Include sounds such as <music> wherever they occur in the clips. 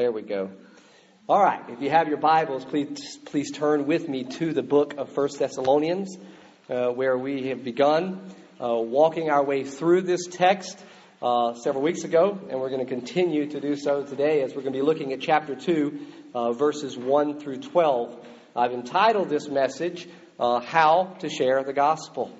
There we go. All right. If you have your Bibles, please please turn with me to the book of First Thessalonians, uh, where we have begun uh, walking our way through this text uh, several weeks ago, and we're going to continue to do so today as we're going to be looking at chapter two, uh, verses one through twelve. I've entitled this message uh, "How to Share the Gospel."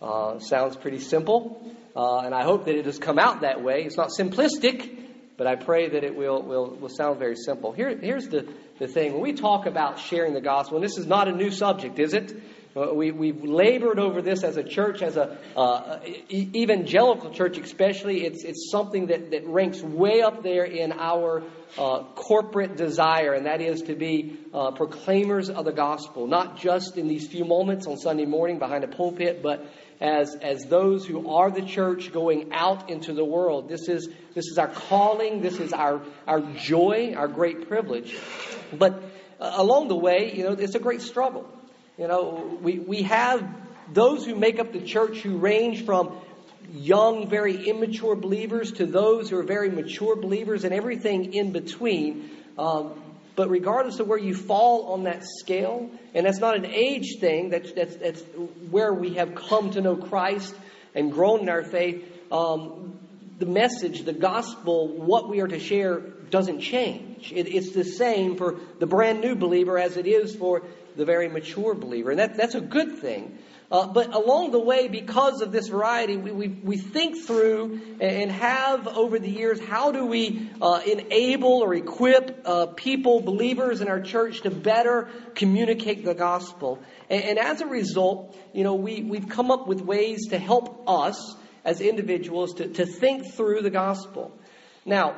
Uh, sounds pretty simple, and I hope that it has come out that way. It's not simplistic but I pray that it will, will, will sound very simple. Here, here's the, the thing. When we talk about sharing the gospel, and this is not a new subject, is it? Uh, we, we've labored over this as a church, as a uh, evangelical church especially. It's, it's something that, that ranks way up there in our uh, corporate desire, and that is to be uh, proclaimers of the gospel, not just in these few moments on Sunday morning behind a pulpit, but as, as those who are the church going out into the world. This is, this is our calling, this is our, our joy, our great privilege. But uh, along the way, you know, it's a great struggle. You know, we, we have those who make up the church who range from young, very immature believers to those who are very mature believers and everything in between. Um, but regardless of where you fall on that scale, and that's not an age thing, that's, that's, that's where we have come to know Christ and grown in our faith, um, the message, the gospel, what we are to share doesn't change. It, it's the same for the brand new believer as it is for the very mature believer. And that, that's a good thing. Uh, but along the way, because of this variety, we, we, we, think through and have over the years how do we uh, enable or equip uh, people, believers in our church, to better communicate the gospel. And, and as a result, you know, we, we've come up with ways to help us as individuals to, to think through the gospel. Now,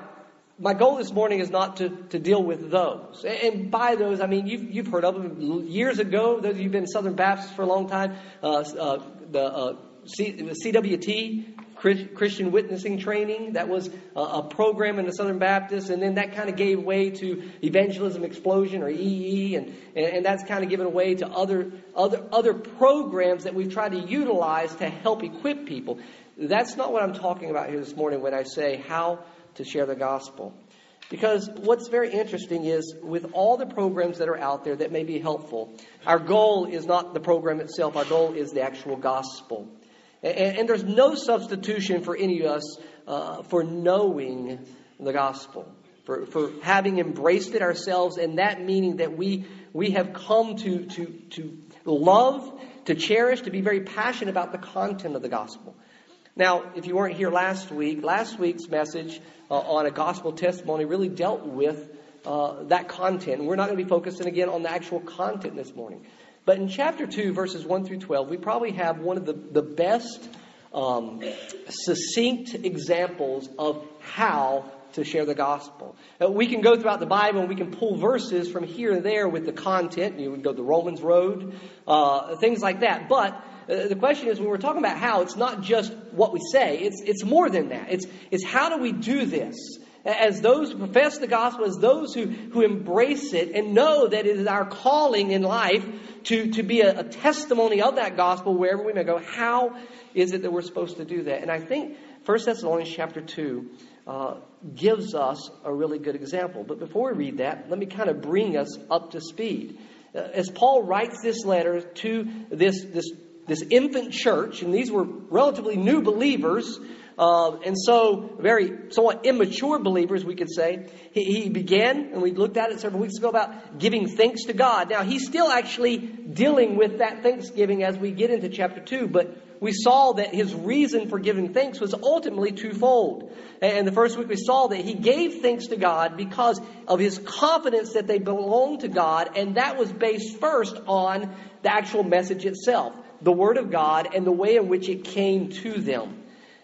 my goal this morning is not to, to deal with those. And by those, I mean, you've, you've heard of them. Years ago, those of you have been Southern Baptists for a long time, uh, uh, the uh, C, CWT, Christian Witnessing Training, that was a, a, program in the Southern Baptists, and then that kind of gave way to Evangelism Explosion, or EE, and, and, and that's kind of given way to other, other, other programs that we've tried to utilize to help equip people. That's not what I'm talking about here this morning when I say how to share the gospel. Because what's very interesting is with all the programs that are out there that may be helpful, our goal is not the program itself, our goal is the actual gospel. And, and there's no substitution for any of us uh, for knowing the gospel, for, for having embraced it ourselves, and that meaning that we, we have come to, to, to love, to cherish, to be very passionate about the content of the gospel. Now, if you weren't here last week, last week's message uh, on a gospel testimony really dealt with uh, that content. And we're not going to be focusing again on the actual content this morning. But in chapter 2, verses 1 through 12, we probably have one of the, the best um, succinct examples of how to share the gospel. Uh, we can go throughout the Bible and we can pull verses from here and there with the content. You would go the Romans road, uh, things like that. But the question is when we're talking about how, it's not just what we say, it's, it's more than that. It's, it's how do we do this? As those who profess the gospel, as those who, who embrace it and know that it is our calling in life to, to be a, a testimony of that gospel wherever we may go, how is it that we're supposed to do that? And I think 1 Thessalonians chapter 2 uh, gives us a really good example. But before we read that, let me kind of bring us up to speed. Uh, as Paul writes this letter to this, this this infant church, and these were relatively new believers, uh, and so very somewhat immature believers, we could say. He, he, began, and we looked at it several weeks ago about giving thanks to God. Now he's still actually dealing with that thanksgiving as we get into chapter two, but we saw that his reason for giving thanks was ultimately twofold. And the first week we saw that he gave thanks to God because of his confidence that they belonged to God, and that was based first on the actual message itself the Word of God and the way in which it came to them.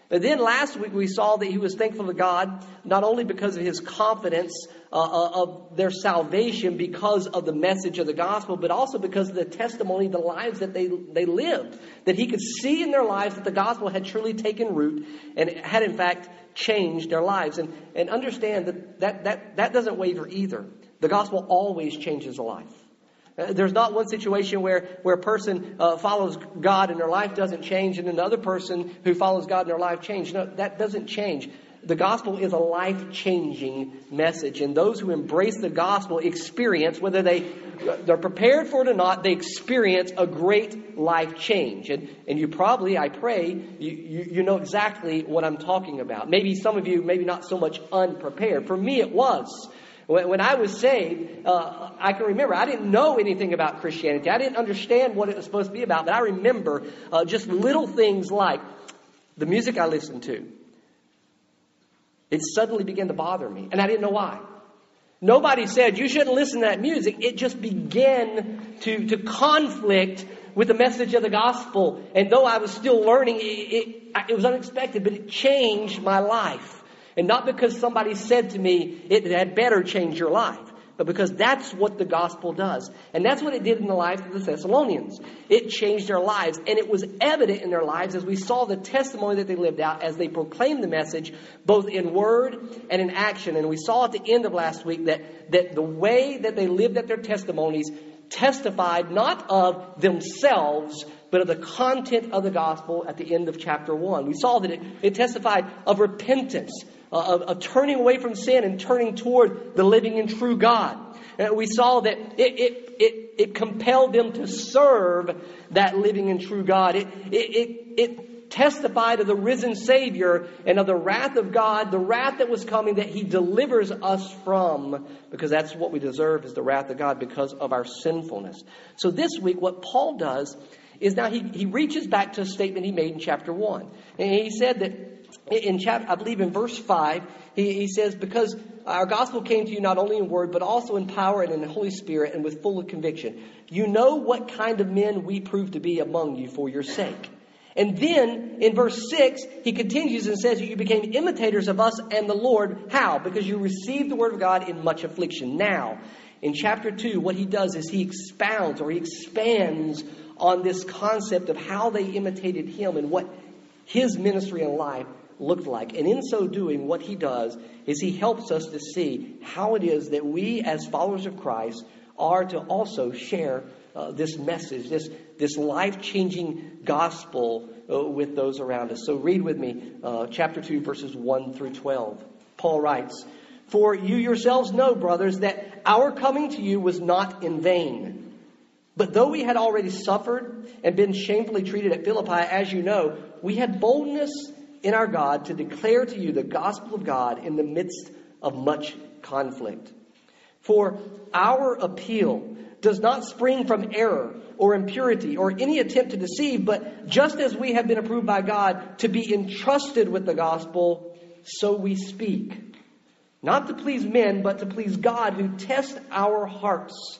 But then last week we saw that he was thankful to God not only because of his confidence uh, uh, of their salvation because of the message of the gospel, but also because of the testimony, the lives that they, they lived. That he could see in their lives that the gospel had truly taken root and had in fact changed their lives. And, and understand that that, that that doesn't waver either. The gospel always changes a life. Uh, there's not one situation where, where a person uh, follows God and their life doesn't change and another person who follows God and their life change. No, that doesn't change. the gospel is a life changing message. And those who embrace the gospel experience, whether they, they're prepared for it or not, they experience a great life change. And, and you probably, I pray, you, you, you know exactly what I'm talking about. Maybe some of you, maybe not so much unprepared. For me, it was. When I was saved, uh, I can remember I didn't know anything about Christianity. I didn't understand what it was supposed to be about, but I remember uh, just little things like the music I listened to. It suddenly began to bother me, and I didn't know why. Nobody said you shouldn't listen to that music. It just began to, to conflict with the message of the gospel. And though I was still learning, it, it, it was unexpected, but it changed my life. And not because somebody said to me, it had better change your life, but because that's what the gospel does. And that's what it did in the lives of the Thessalonians. It changed their lives, and it was evident in their lives as we saw the testimony that they lived out as they proclaimed the message, both in word and in action. And we saw at the end of last week that, that the way that they lived at their testimonies testified not of themselves, but of the content of the gospel at the end of chapter 1. We saw that it, it testified of repentance, Uh, of, of, turning away from sin and turning toward the living and true God. And we saw that it, it, it, it compelled them to serve that living and true God. It, it, it, it testified of the risen Savior and of the wrath of God, the wrath that was coming that He delivers us from, because that's what we deserve is the wrath of God because of our sinfulness. So this week, what Paul does is now he, he reaches back to a statement he made in chapter 1. And he said that in chapter, I believe in verse 5, he, he says, Because our gospel came to you not only in word, but also in power and in the Holy Spirit and with full conviction. You know what kind of men we prove to be among you for your sake. And then in verse 6, he continues and says, You became imitators of us and the Lord. How? Because you received the word of God in much affliction. Now, in chapter 2, what he does is he expounds or he expands on this concept of how they imitated him and what his ministry and life looked like. And in so doing, what he does is he helps us to see how it is that we, as followers of Christ, are to also share uh, this message, this, this life changing gospel uh, with those around us. So read with me uh, chapter 2, verses 1 through 12. Paul writes, For you yourselves know, brothers, that our coming to you was not in vain. But though we had already suffered and been shamefully treated at Philippi, as you know, we had boldness in our God to declare to you the gospel of God in the midst of much conflict. For our appeal does not spring from error or impurity or any attempt to deceive, but just as we have been approved by God to be entrusted with the gospel, so we speak. Not to please men, but to please God who tests our hearts.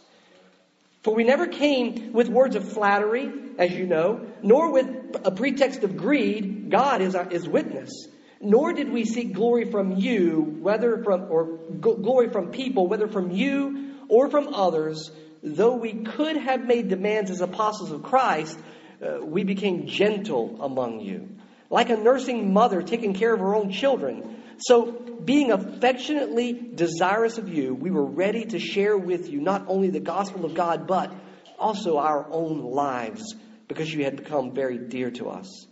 For we never came with words of flattery, as you know, nor with a pretext of greed. God is, is witness. Nor did we seek glory from you, whether from, or glory from people, whether from you or from others. Though we could have made demands as apostles of Christ, uh, we became gentle among you. Like a nursing mother taking care of her own children. So, being affectionately desirous of you, we were ready to share with you not only the gospel of God, but also our own lives, because you had become very dear to us.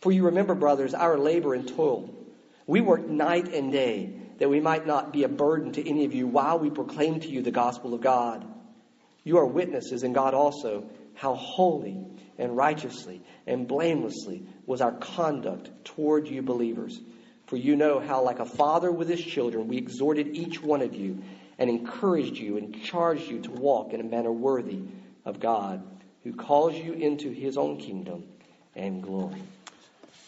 For you remember, brothers, our labor and toil. We worked night and day that we might not be a burden to any of you while we proclaim to you the gospel of God. You are witnesses, and God also, how holy and righteously and blamelessly was our conduct toward you believers. For you know how, like a father with his children, we exhorted each one of you and encouraged you and charged you to walk in a manner worthy of God, who calls you into his own kingdom and glory.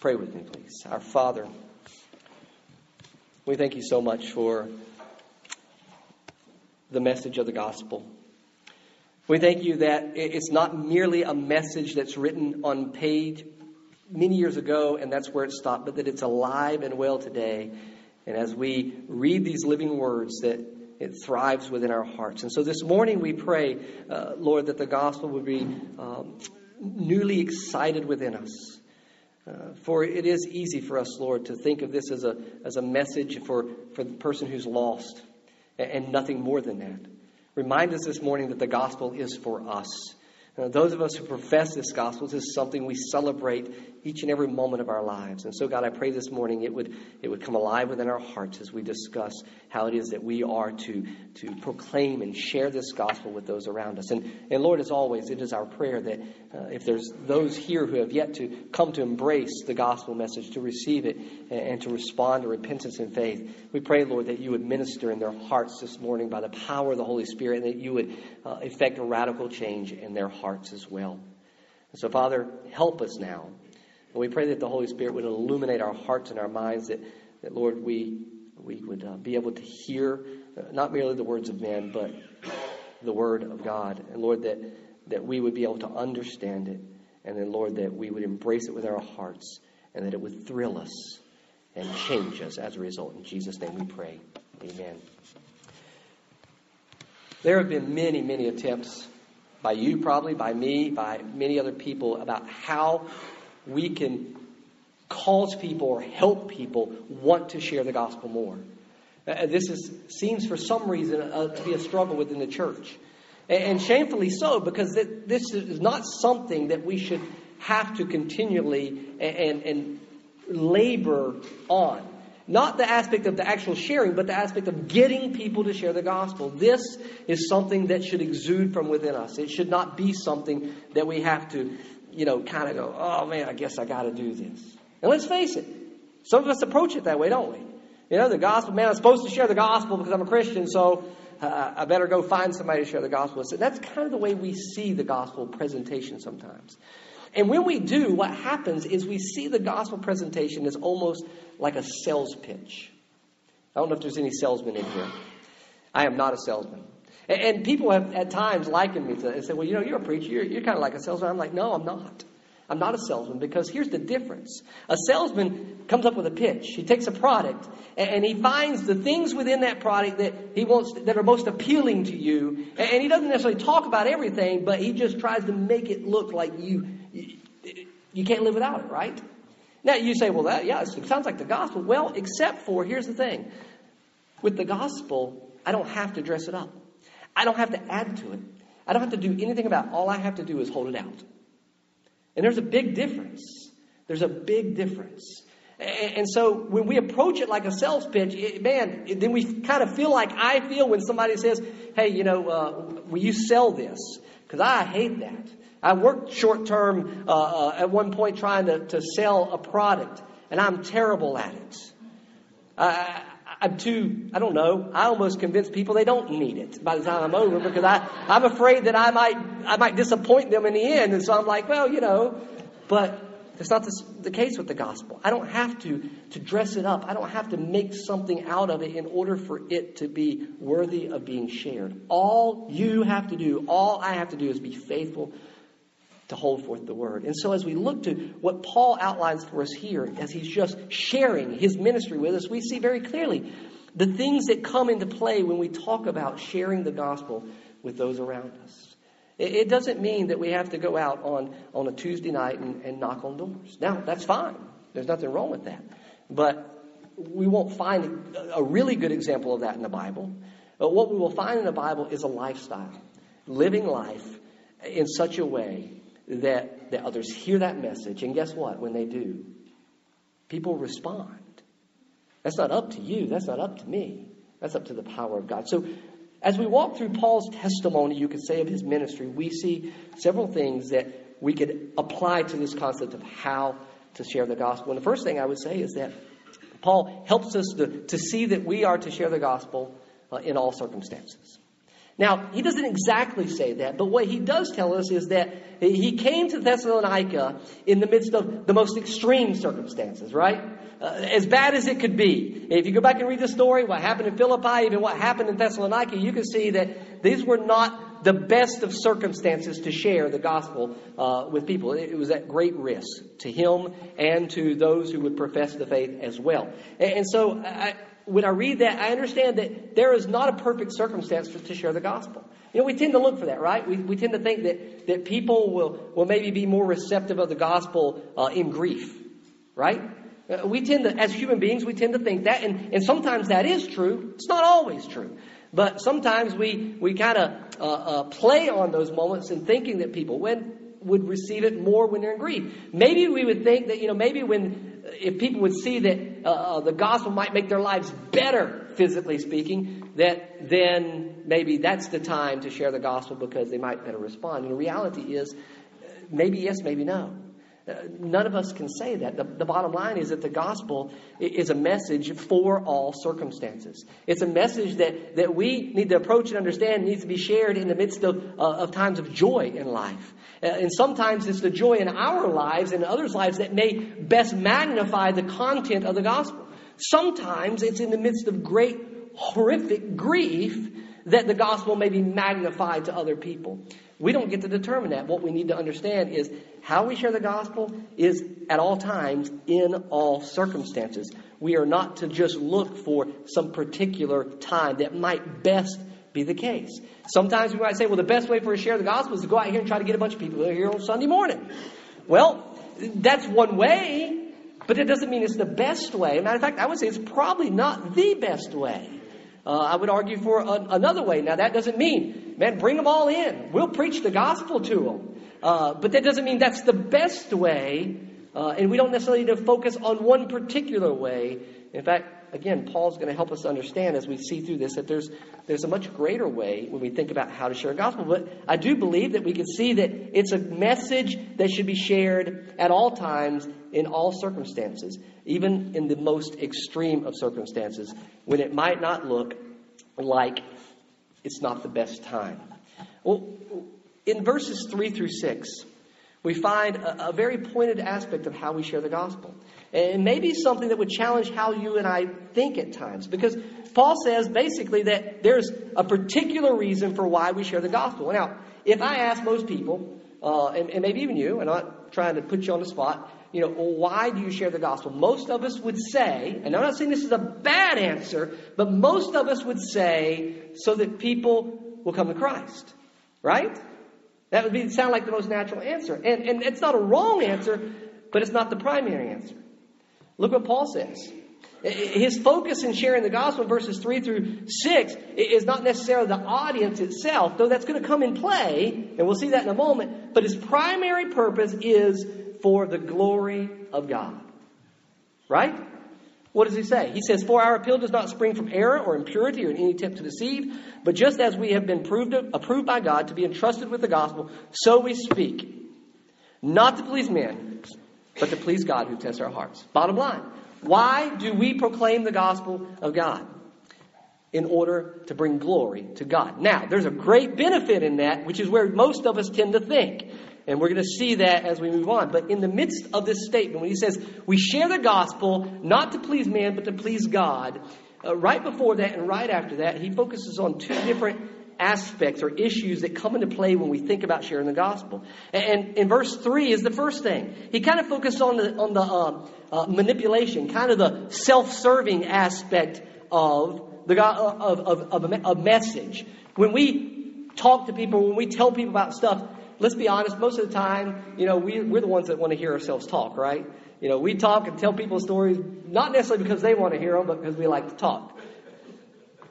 Pray with me, please. Our Father, we thank you so much for the message of the gospel. We thank you that it's not merely a message that's written on page many years ago, and that's where it stopped, but that it's alive and well today. And as we read these living words, that it thrives within our hearts. And so this morning we pray, uh, Lord, that the gospel would be um, newly excited within us. Uh, for it is easy for us, Lord, to think of this as a, as a message for, for the person who's lost and, and nothing more than that. Remind us this morning that the gospel is for us Uh, those of us who profess this gospel, this is something we celebrate each and every moment of our lives. And so, God, I pray this morning it would, it would come alive within our hearts as we discuss how it is that we are to, to proclaim and share this gospel with those around us. And, and Lord, as always, it is our prayer that uh, if there's those here who have yet to come to embrace the gospel message, to receive it, and, to respond to repentance and faith, we pray, Lord, that you would minister in their hearts this morning by the power of the Holy Spirit, and that you would uh, effect a radical change in their hearts as well. So, Father, help us now. And we pray that the Holy Spirit would illuminate our hearts and our minds, that, that Lord, we, we would uh, be able to hear uh, not merely the words of men, but the Word of God. And Lord, that, that we would be able to understand it. And then, Lord, that we would embrace it with our hearts and that it would thrill us and change us as a result. In Jesus' name we pray. Amen. There have been many, many attempts by you, probably, by me, by many other people, about how we can cause people or help people want to share the gospel more. Uh, this is, seems for some reason uh, to be a struggle within the church. And, and shamefully so, because it, this is not something that we should have to continually and, and labor on. Not the aspect of the actual sharing, but the aspect of getting people to share the gospel. This is something that should exude from within us. It should not be something that we have to, you know, kind of go, oh man, I guess I got to do this. And let's face it, some of us approach it that way, don't we? You know, the gospel, man, I'm supposed to share the gospel because I'm a Christian, so uh, I better go find somebody to share the gospel with. So that's kind of the way we see the gospel presentation sometimes. And when we do, what happens is we see the gospel presentation as almost like a sales pitch. I don't know if there's any salesmen in here. I am not a salesman. And, people have at times likened me to and said, Well, you know, you're a preacher. You're, you're kind of like a salesman. I'm like, No, I'm not. I'm not a salesman because here's the difference. A salesman comes up with a pitch. He takes a product and he finds the things within that product that he wants that are most appealing to you. And he doesn't necessarily talk about everything, but he just tries to make it look like you you can't live without it, right? Now you say, well, that yeah, it sounds like the gospel. Well, except for here's the thing: with the gospel, I don't have to dress it up. I don't have to add to it. I don't have to do anything about it. All I have to do is hold it out. And there's a big difference. There's a big difference. And so when we approach it like a sales pitch, it, man, it, then we kind of feel like I feel when somebody says, hey, you know, uh, will you sell this? Because I hate that. I worked short term uh, uh, at one point trying to, to sell a product, and I'm terrible at it. I, I'm too, I don't know, I almost convince people they don't need it by the time I'm over because I, I'm afraid that I might, I might disappoint them in the end. And so I'm like, well, you know, but it's not the, the case with the gospel. I don't have to, to dress it up. I don't have to make something out of it in order for it to be worthy of being shared. All you have to do, all I have to do is be faithful to hold forth the word. And so, as we look to what Paul outlines for us here, as he's just sharing his ministry with us, we see very clearly the things that come into play when we talk about sharing the gospel with those around us. It, doesn't mean that we have to go out on, on a Tuesday night and, and knock on doors. Now, that's fine. There's nothing wrong with that. But we won't find a really good example of that in the Bible. But what we will find in the Bible is a lifestyle, living life in such a way that, that others hear that message. And guess what? When they do, people respond. That's not up to you. That's not up to me. That's up to the power of God. So, as we walk through Paul's testimony, you could say, of his ministry, we see several things that we could apply to this concept of how to share the gospel. And the first thing I would say is that Paul helps us to, to see that we are to share the gospel uh, in all circumstances. Now, he doesn't exactly say that, but what he does tell us is that he came to Thessalonica in the midst of the most extreme circumstances, right? Uh, as bad as it could be. If you go back and read the story, what happened in Philippi, even what happened in Thessalonica, you can see that these were not the best of circumstances to share the gospel uh, with people. It, was at great risk to him and to those who would profess the faith as well. And, and so I, when I read that, I understand that there is not a perfect circumstance for, to share the gospel. You know, we tend to look for that, right? We, we tend to think that, that people will, will maybe be more receptive of the gospel uh, in grief, right? Uh, we tend to, as human beings, we tend to think that, and, and sometimes that is true. It's not always true. But sometimes we, we kind of uh, uh, play on those moments in thinking that people when, would receive it more when they're in grief. Maybe we would think that, you know, maybe when, if people would see that uh, uh, the gospel might make their lives better, physically speaking, that then maybe that's the time to share the gospel because they might better respond. And the reality is, maybe yes, maybe no. None of us can say that. The, the, bottom line is that the gospel is a message for all circumstances. It's a message that, that we need to approach and understand needs to be shared in the midst of, uh, of times of joy in life. Uh, and sometimes it's the joy in our lives and others' lives that may best magnify the content of the gospel. Sometimes it's in the midst of great, horrific grief that the gospel may be magnified to other people. We don't get to determine that. What we need to understand is how we share the gospel is at all times in all circumstances. We are not to just look for some particular time that might best be the case. Sometimes we might say, well, the best way for us to share the gospel is to go out here and try to get a bunch of people here on Sunday morning. Well, that's one way, but it doesn't mean it's the best way. Matter of fact, I would say it's probably not the best way. Uh, I would argue for another way. Now, that doesn't mean, man, bring them all in. We'll preach the gospel to them. Uh, but that doesn't mean that's the best way. Uh, and we don't necessarily need to focus on one particular way. In fact, again, Paul's going to help us understand as we see through this that there's, there's a much greater way when we think about how to share gospel. But I do believe that we can see that it's a message that should be shared at all times in all circumstances, even in the most extreme of circumstances, when it might not look like it's not the best time. Well, in verses 3 through 6, we find a, a, very pointed aspect of how we share the gospel. And maybe something that would challenge how you and I think at times. Because Paul says basically that there's a particular reason for why we share the gospel. Now, if I ask most people, uh, and, and maybe even you, and I'm not trying to put you on the spot, you know, well, why do you share the gospel? Most of us would say, and I'm not saying this is a bad answer, but most of us would say so that people will come to Christ. Right? That would be, sound like the most natural answer. And, and it's not a wrong answer, but it's not the primary answer. Look what Paul says. His focus in sharing the gospel verses 3 through 6 is not necessarily the audience itself, though that's going to come in play, and we'll see that in a moment. But his primary purpose is for the glory of God. Right? What does he say? He says, For our appeal does not spring from error or impurity or any attempt to deceive, but just as we have been proved, approved by God to be entrusted with the gospel, so we speak. Not to please men, but to please God who tests our hearts. Bottom line. Why do we proclaim the gospel of God? In order to bring glory to God. Now, there's a great benefit in that, which is where most of us tend to think. And we're going to see that as we move on. But in the midst of this statement, when he says, we share the gospel not to please man, but to please God, uh, right before that and right after that, he focuses on two different aspects or issues that come into play when we think about sharing the gospel. And in verse 3 is the first thing. He kind of focused on the, on the uh, uh, manipulation, kind of the self-serving aspect of the of, of, of, a message. When we talk to people, when we tell people about stuff, let's be honest, most of the time, you know, we, we're the ones that want to hear ourselves talk, right? You know, we talk and tell people stories, not necessarily because they want to hear them, but because we like to talk.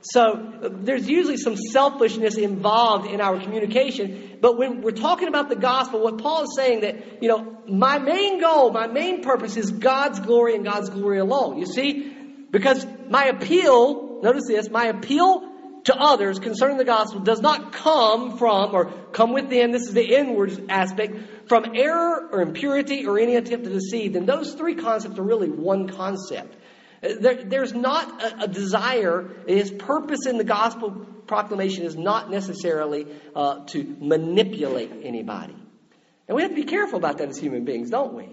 So there's usually some selfishness involved in our communication. But when we're talking about the gospel, what Paul is saying that, you know, my main goal, my main purpose is God's glory and God's glory alone. You see? Because my appeal, notice this, my appeal to others concerning the gospel does not come from or come within, this is the inward aspect, from error or impurity or any attempt to deceive. And those three concepts are really one concept. There, there's not a, a, desire, his purpose in the gospel proclamation is not necessarily uh, to manipulate anybody. And we have to be careful about that as human beings, don't we?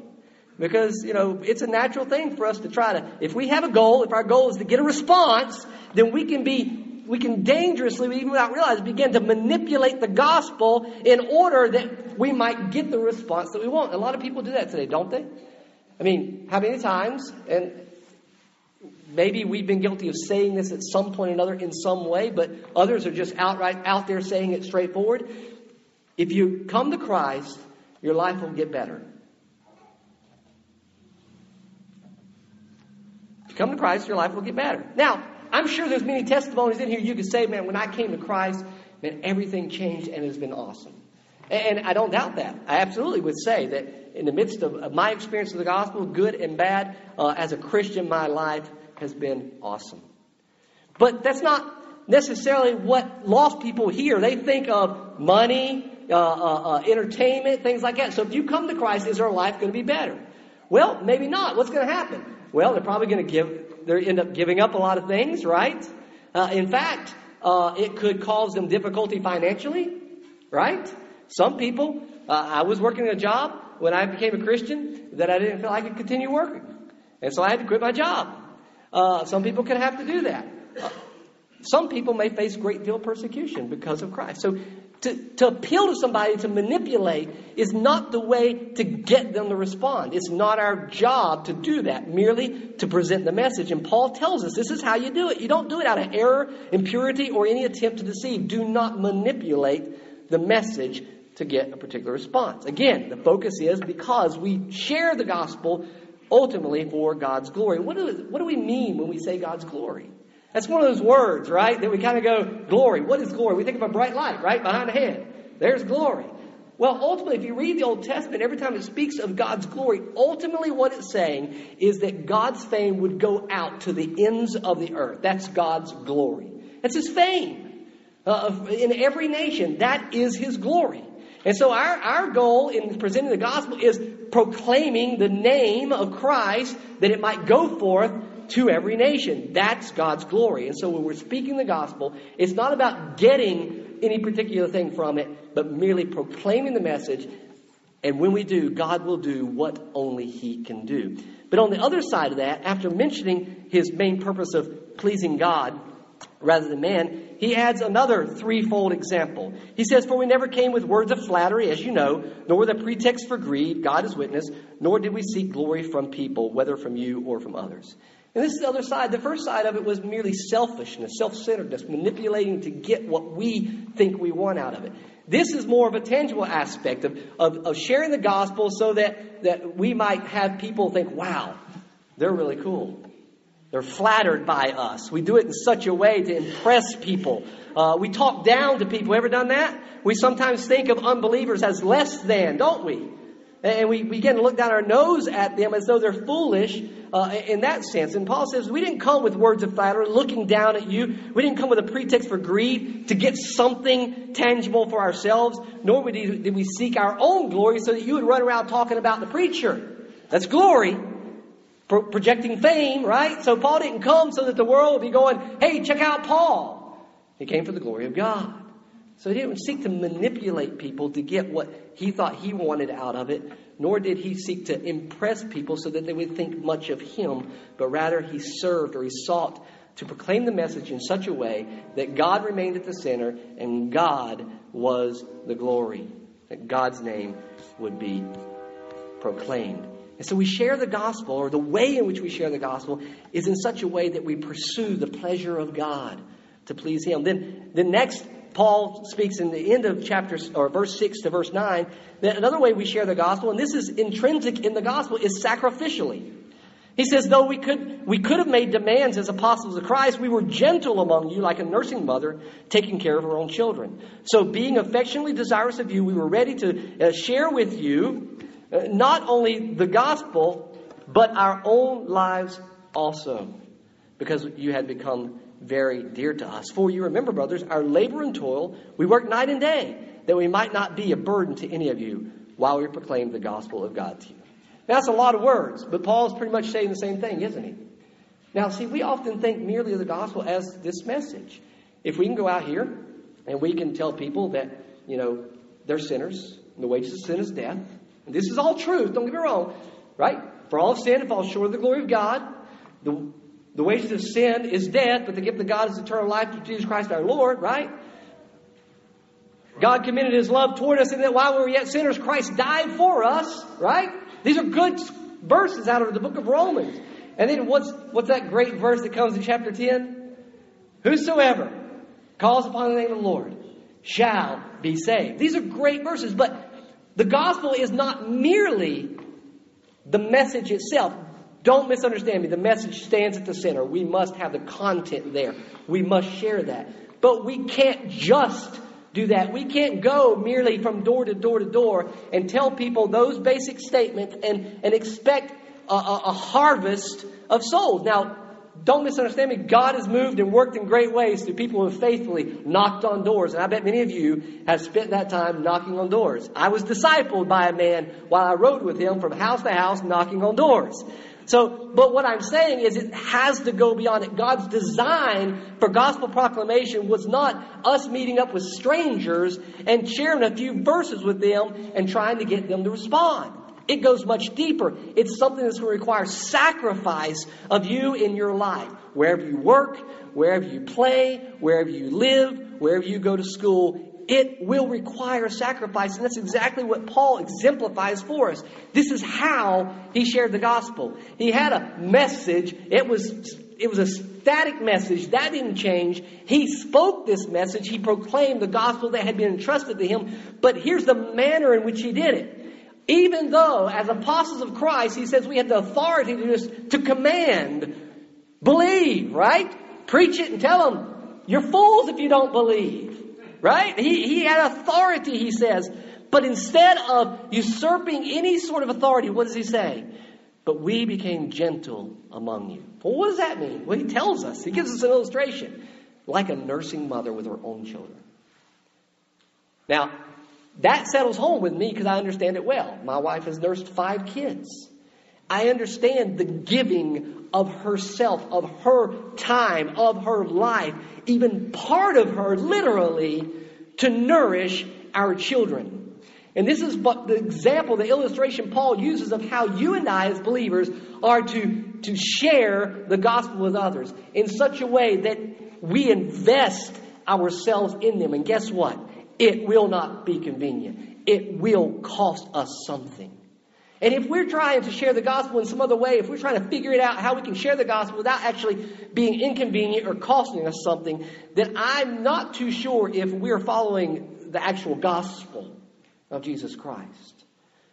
Because, you know, it's a natural thing for us to try to, if we have a goal, if our goal is to get a response, then we can be we can dangerously, even without realizing, begin to manipulate the gospel in order that we might get the response that we want. A lot of people do that today, don't they? I mean, how many times, and maybe we've been guilty of saying this at some point or another in some way, but others are just outright out there saying it straightforward. If you come to Christ, your life will get better. If you come to Christ, your life will get better. Now, I'm sure there's many testimonies in here you could say, man, when I came to Christ, man, everything changed and it's been awesome. And I don't doubt that. I absolutely would say that in the midst of, my experience of the gospel, good and bad, uh, as a Christian, my life has been awesome. But that's not necessarily what lost people hear. They think of money, uh, uh, uh, entertainment, things like that. So if you come to Christ, is our life going to be better? Well, maybe not. What's going to happen? Well, they're probably going to give, they end up giving up a lot of things, right? Uh, in fact, uh, it could cause them difficulty financially, right? Some people, uh, I was working a job when I became a Christian that I didn't feel I could continue working. And so I had to quit my job. Uh, some people could have to do that. Uh, some people may face great deal of persecution because of Christ. So to, to appeal to somebody, to manipulate, is not the way to get them to respond. It's not our job to do that, merely to present the message. And Paul tells us this is how you do it. You don't do it out of error, impurity, or any attempt to deceive. Do not manipulate the message to get a particular response. Again, the focus is because we share the gospel ultimately for God's glory. What do, what do we mean when we say God's glory? That's one of those words, right? That we kind of go, glory. What is glory? We think of a bright light, right? Behind the head. There's glory. Well, ultimately, if you read the Old Testament, every time it speaks of God's glory, ultimately what it's saying is that God's fame would go out to the ends of the earth. That's God's glory. That's His fame. Uh, in every nation, that is His glory. And so our, our goal in presenting the gospel is proclaiming the name of Christ that it might go forth to every nation. That's God's glory. And so when we're speaking the gospel, it's not about getting any particular thing from it, but merely proclaiming the message. And when we do, God will do what only He can do. But on the other side of that, after mentioning His main purpose of pleasing God, rather than man, he adds another threefold example. He says, For we never came with words of flattery, as you know, nor with a pretext for greed, God is witness, nor did we seek glory from people, whether from you or from others. And this is the other side. The first side of it was merely selfishness, self centeredness, manipulating to get what we think we want out of it. This is more of a tangible aspect of, of, of sharing the gospel so that, that we might have people think, wow, they're really cool. They're flattered by us. We do it in such a way to impress people. Uh, we talk down to people. Ever done that? We sometimes think of unbelievers as less than, don't we? And we begin to look down our nose at them as though they're foolish uh, in that sense. And Paul says, We didn't come with words of flattery, looking down at you. We didn't come with a pretext for greed to get something tangible for ourselves, nor did we seek our own glory so that you would run around talking about the preacher. That's glory. Pro- projecting fame, right? So Paul didn't come so that the world would be going, hey, check out Paul. He came for the glory of God. So he didn't seek to manipulate people to get what he thought he wanted out of it, nor did he seek to impress people so that they would think much of him, but rather he served or he sought to proclaim the message in such a way that God remained at the center and God was the glory, that God's name would be proclaimed. And so we share the gospel, or the way in which we share the gospel is in such a way that we pursue the pleasure of God to please Him. Then the next Paul speaks in the end of chapter or verse 6 to verse 9 that another way we share the gospel, and this is intrinsic in the gospel, is sacrificially. He says, though we could, we could have made demands as apostles of Christ, we were gentle among you like a nursing mother taking care of her own children. So being affectionately desirous of you, we were ready to uh, share with you uh, not only the gospel, but our own lives also, because you had become very dear to us. For you remember, brothers, our labor and toil, we work night and day, that we might not be a burden to any of you while we proclaim the gospel of God to you. Now, that's a lot of words, but Paul's pretty much saying the same thing, isn't he? Now, see, we often think merely of the gospel as this message. If we can go out here and we can tell people that, you know, they're sinners, and the wages of sin is death, and this is all truth, don't get me wrong, right? For all of sin falls short of the glory of God. The the wages of sin is death, but the gift of God is eternal life through Jesus Christ our Lord, right? God committed his love toward us in that while we were yet sinners, Christ died for us, right? These are good verses out of the book of Romans. And then what's, what's that great verse that comes in chapter 10? Whosoever calls upon the name of the Lord shall be saved. These are great verses, but the gospel is not merely the message itself. Don't misunderstand me. The message stands at the center. We must have the content there. We must share that. But we can't just do that. We can't go merely from door to door to door and tell people those basic statements and, and expect a, a, a harvest of souls. Now, don't misunderstand me. God has moved and worked in great ways through people who have faithfully knocked on doors. And I bet many of you have spent that time knocking on doors. I was discipled by a man while I rode with him from house to house knocking on doors. So, but what I'm saying is it has to go beyond it. God's design for gospel proclamation was not us meeting up with strangers and sharing a few verses with them and trying to get them to respond. It goes much deeper. It's something that's going to require sacrifice of you in your life. Wherever you work, wherever you play, wherever you live, wherever you go to school, it will require sacrifice. And that's exactly what Paul exemplifies for us. This is how he shared the gospel. He had a message. It was, it was a static message. That didn't change. He spoke this message. He proclaimed the gospel that had been entrusted to him. But here's the manner in which he did it. Even though, as apostles of Christ, he says we have the authority to, just, to command, believe, right? Preach it and tell them, you're fools if you don't believe. Right? He, he had authority, he says. But instead of usurping any sort of authority, what does he say? But we became gentle among you. Well, what does that mean? Well, he tells us. He gives us an illustration. Like a nursing mother with her own children. Now, that settles home with me because I understand it well. My wife has nursed five kids. I understand the giving of herself, of her time, of her life, even part of her, literally, to nourish our children. And this is but the example, the illustration Paul uses of how you and I, as believers, are to, to share the gospel with others in such a way that we invest ourselves in them. And guess what? It will not be convenient. It will cost us something. And if we're trying to share the gospel in some other way, if we're trying to figure it out how we can share the gospel without actually being inconvenient or costing us something, then I'm not too sure if we're following the actual gospel of Jesus Christ.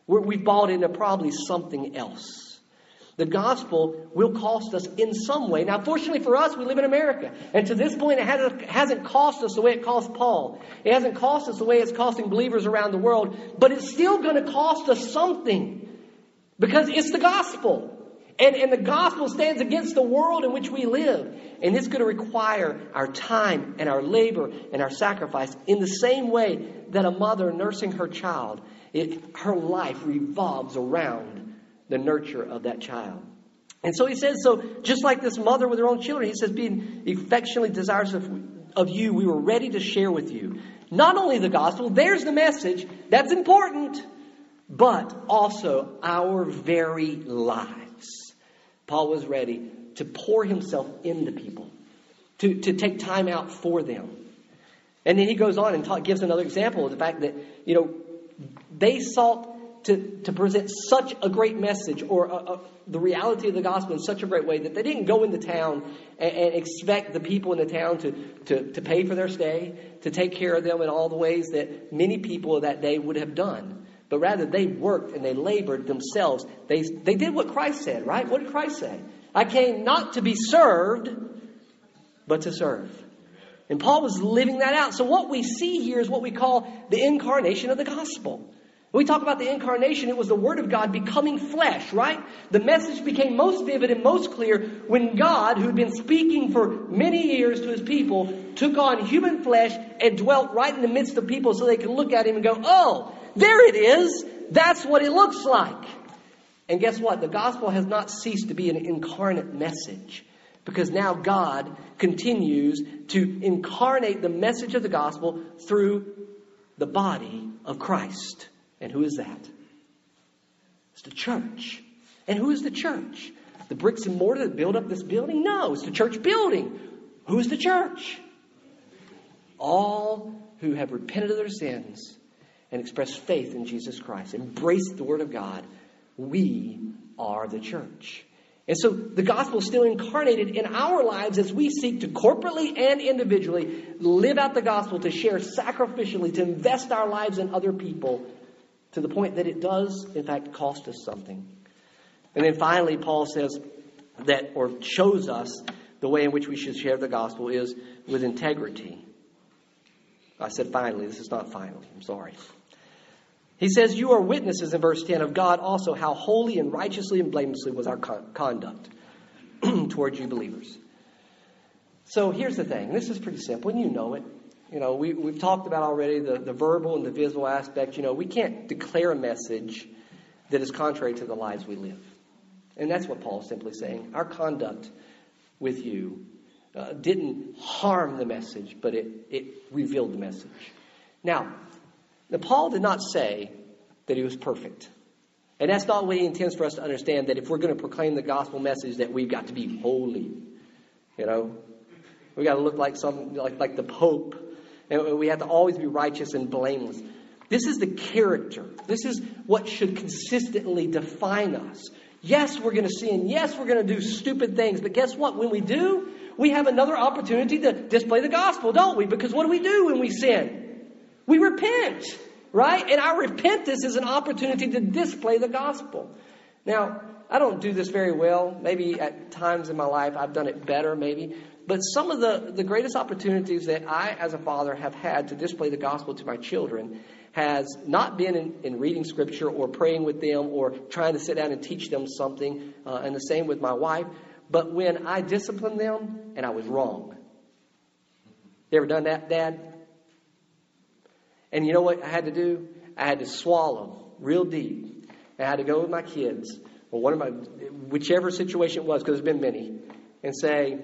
We're, we've bought into probably something else. The gospel will cost us in some way. Now, fortunately for us, we live in America. And to this point, it hasn't cost us the way it cost Paul. It hasn't cost us the way it's costing believers around the world. But it's still going to cost us something. Because it's the gospel. And, and the gospel stands against the world in which we live. And it's going to require our time and our labor and our sacrifice in the same way that a mother nursing her child, it, her life revolves around the nurture of that child. And so he says, so just like this mother with her own children, he says, being affectionately desirous of, of you, we were ready to share with you. Not only the gospel, there's the message. That's important but also our very lives. Paul was ready to pour himself into people, to, to take time out for them. And then he goes on and talk, gives another example of the fact that, you know, they sought to, to present such a great message or a, a, the reality of the gospel in such a great way that they didn't go into town and, and expect the people in the town to, to, to pay for their stay, to take care of them in all the ways that many people of that day would have done. But rather, they worked and they labored themselves. They, they did what Christ said, right? What did Christ say? I came not to be served, but to serve. And Paul was living that out. So, what we see here is what we call the incarnation of the gospel. When we talk about the incarnation, it was the Word of God becoming flesh, right? The message became most vivid and most clear when God, who had been speaking for many years to his people, took on human flesh and dwelt right in the midst of people so they could look at him and go, Oh, there it is. That's what it looks like. And guess what? The gospel has not ceased to be an incarnate message because now God continues to incarnate the message of the gospel through the body of Christ. And who is that? It's the church. And who is the church? The bricks and mortar that build up this building? No, it's the church building. Who's the church? All who have repented of their sins and express faith in Jesus Christ, embrace the Word of God, we are the church. And so the gospel is still incarnated in our lives as we seek to corporately and individually live out the gospel, to share sacrificially, to invest our lives in other people to the point that it does, in fact, cost us something. And then finally, Paul says that, or shows us the way in which we should share the gospel is with integrity. I said finally, this is not final. I'm sorry. He says, You are witnesses in verse 10 of God also how holy and righteously and blamelessly was our con- conduct <clears throat> towards you believers. So here's the thing this is pretty simple, and you know it. You know, we, we've talked about already the, the verbal and the visible aspect. You know, we can't declare a message that is contrary to the lives we live. And that's what Paul's simply saying. Our conduct with you uh, didn't harm the message, but it, it revealed the message. Now, Paul did not say that he was perfect. And that's not what he intends for us to understand that if we're going to proclaim the gospel message that we've got to be holy. You know? We got to look like some like, like the Pope. And we have to always be righteous and blameless. This is the character. This is what should consistently define us. Yes, we're going to sin. Yes, we're going to do stupid things. But guess what? When we do, we have another opportunity to display the gospel, don't we? Because what do we do when we sin? We repent, right? And our repentance is an opportunity to display the gospel. Now, I don't do this very well. Maybe at times in my life I've done it better, maybe. But some of the, the greatest opportunities that I, as a father, have had to display the gospel to my children has not been in, in, reading scripture or praying with them or trying to sit down and teach them something, uh, and the same with my wife, but when I disciplined them and I was wrong. You ever done that, Dad? And you know what I had to do? I had to swallow real deep. I had to go with my kids, or one of my, whichever situation it was, because there's been many, and say,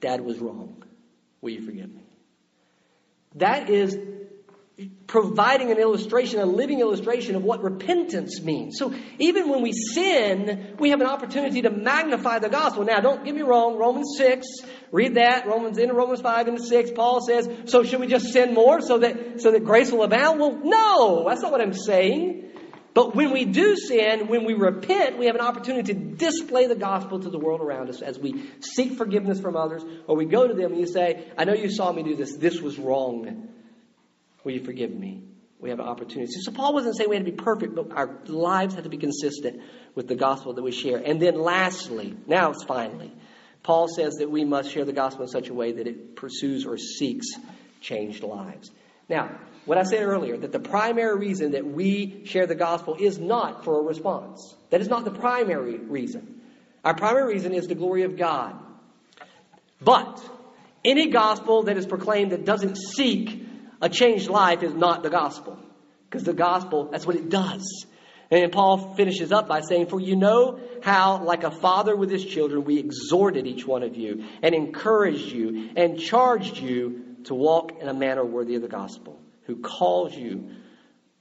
Dad was wrong. Will you forgive me? That is providing an illustration, a living illustration of what repentance means. So even when we sin, we have an opportunity to magnify the gospel. Now, don't get me wrong, Romans 6, read that, Romans into Romans 5 into 6, Paul says, so should we just sin more so that so that grace will abound? Well, no, that's not what I'm saying. But when we do sin, when we repent, we have an opportunity to display the gospel to the world around us as we seek forgiveness from others, or we go to them and you say, I know you saw me do this. This was wrong. Will you forgive me? We have an opportunity. So Paul wasn't saying we had to be perfect, but our lives had to be consistent with the gospel that we share. And then lastly, now it's finally, Paul says that we must share the gospel in such a way that it pursues or seeks changed lives. Now, what I said earlier, that the primary reason that we share the gospel is not for a response. That is not the primary reason. Our primary reason is the glory of God. But any gospel that is proclaimed that doesn't seek a changed life is not the gospel. Because the gospel, that's what it does. And Paul finishes up by saying, For you know how, like a father with his children, we exhorted each one of you and encouraged you and charged you to walk in a manner worthy of the gospel, who calls you,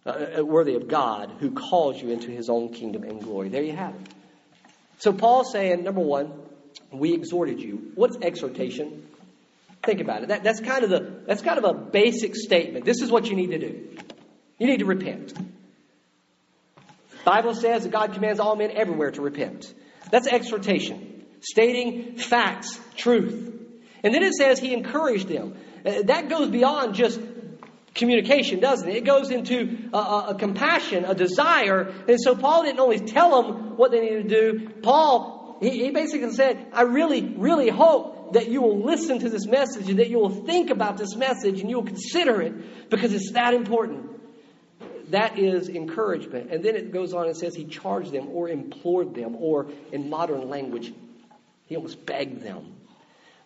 uh, uh worthy of God, who calls you into his own kingdom and glory. There you have it. So Paul's saying, number one, we exhorted you. What's exhortation? Think about it. That, that's, kind of the, that's kind of a basic statement. This is what you need to do. You need to repent. Bible says that God commands all men everywhere to repent. That's exhortation, stating facts, truth. And then it says he encouraged them. Uh, that goes beyond just communication, doesn't it? It goes into a, a, a, compassion, a desire. And so Paul didn't only tell them what they needed to do. Paul, he, he basically said, I really, really hope that you will listen to this message and that you will think about this message and you will consider it because it's that important. That is encouragement. And then it goes on and says he charged them or implored them, or in modern language, he almost begged them.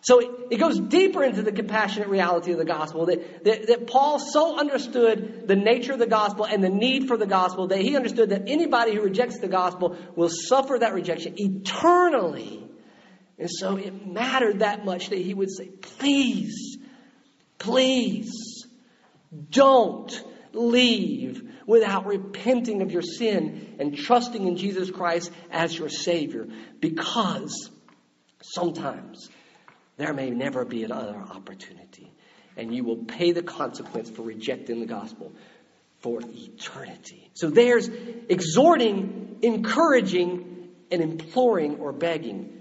So it, it goes deeper into the compassionate reality of the gospel that, that, that Paul so understood the nature of the gospel and the need for the gospel that he understood that anybody who rejects the gospel will suffer that rejection eternally and so it mattered that much that he would say, please, please, don't leave without repenting of your sin and trusting in Jesus Christ as your Savior because sometimes there may never be another opportunity and you will pay the consequence for rejecting the gospel for eternity. So there's exhorting, encouraging, and imploring or begging.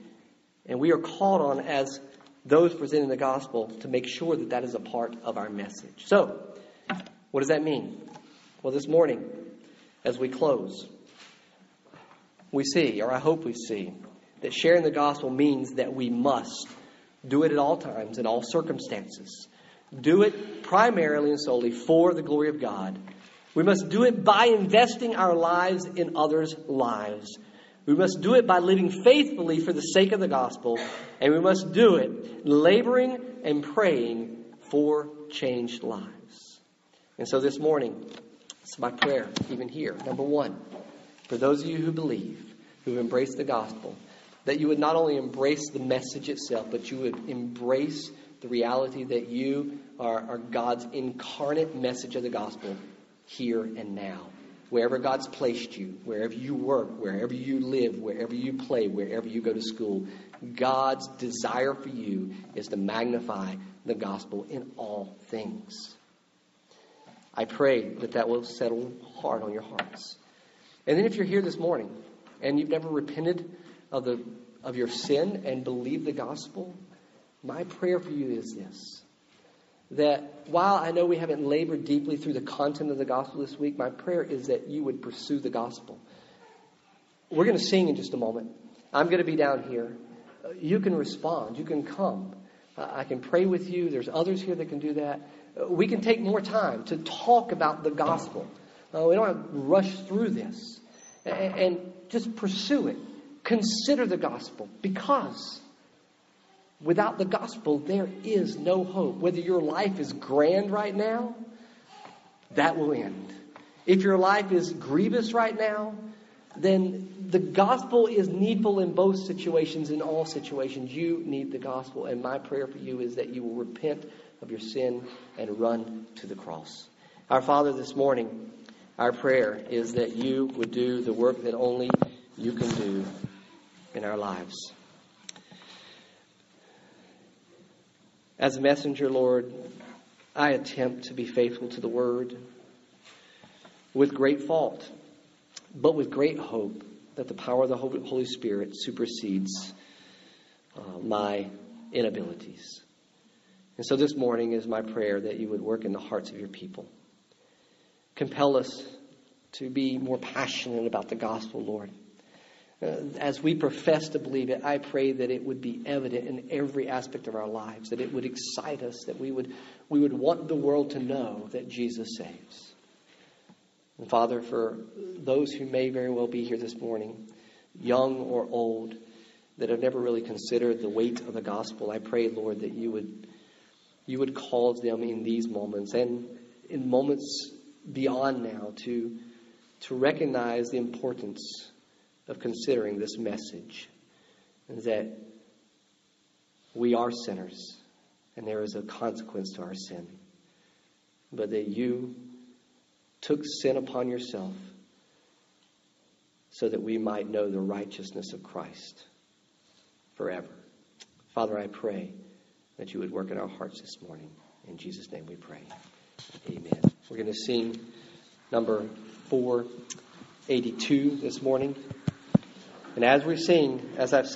And we are called on as those presenting the gospel to make sure that that is a part of our message. So, what does that mean? Well, this morning, as we close, we see, or I hope we see, that sharing the gospel means that we must do it at all times, in all circumstances. Do it primarily and solely for the glory of God. We must do it by investing our lives in others' lives. We must do it by living faithfully for the sake of the gospel, and we must do it laboring and praying for changed lives. And so this morning, it's my prayer, even here. Number one, for those of you who believe, who have embraced the gospel, that you would not only embrace the message itself, but you would embrace the reality that you are, are God's incarnate message of the gospel here and now. Wherever God's placed you, wherever you work, wherever you live, wherever you play, wherever you go to school, God's desire for you is to magnify the gospel in all things. I pray that that will settle hard on your hearts. And then if you're here this morning and you've never repented of, the, of your sin and believed the gospel, my prayer for you is this that while I know we haven't labored deeply through the content of the gospel this week, my prayer is that you would pursue the gospel. We're going to sing in just a moment. I'm going to be down here. You can respond. You can come. I can pray with you. There's others here that can do that. We can take more time to talk about the gospel. Uh, we don't have to rush through this. And just pursue it. Consider the gospel because Without the gospel, there is no hope. Whether your life is grand right now, that will end. If your life is grievous right now, then the gospel is needful in both situations, in all situations. You need the gospel. And my prayer for you is that you will repent of your sin and run to the cross. Our Father, this morning, our prayer is that you would do the work that only you can do in our lives. As a messenger, Lord, I attempt to be faithful to the word with great fault, but with great hope that the power of the Holy Spirit supersedes uh, my inabilities. And so this morning is my prayer that you would work in the hearts of your people. Compel us to be more passionate about the gospel, Lord. Uh, as we profess to believe it, I pray that it would be evident in every aspect of our lives, that it would excite us, that we would, we would want the world to know that Jesus saves. And Father, for those who may very well be here this morning, young or old, that have never really considered the weight of the gospel, I pray, Lord, that you would, you would cause them in these moments and in moments beyond now to, to recognize the importance of considering this message that we are sinners and there is a consequence to our sin, but that you took sin upon yourself so that we might know the righteousness of Christ forever. Father, I pray that you would work in our hearts this morning. In Jesus' name we pray. Amen. We're going to sing number 482 this morning. And as we sing, as I've said,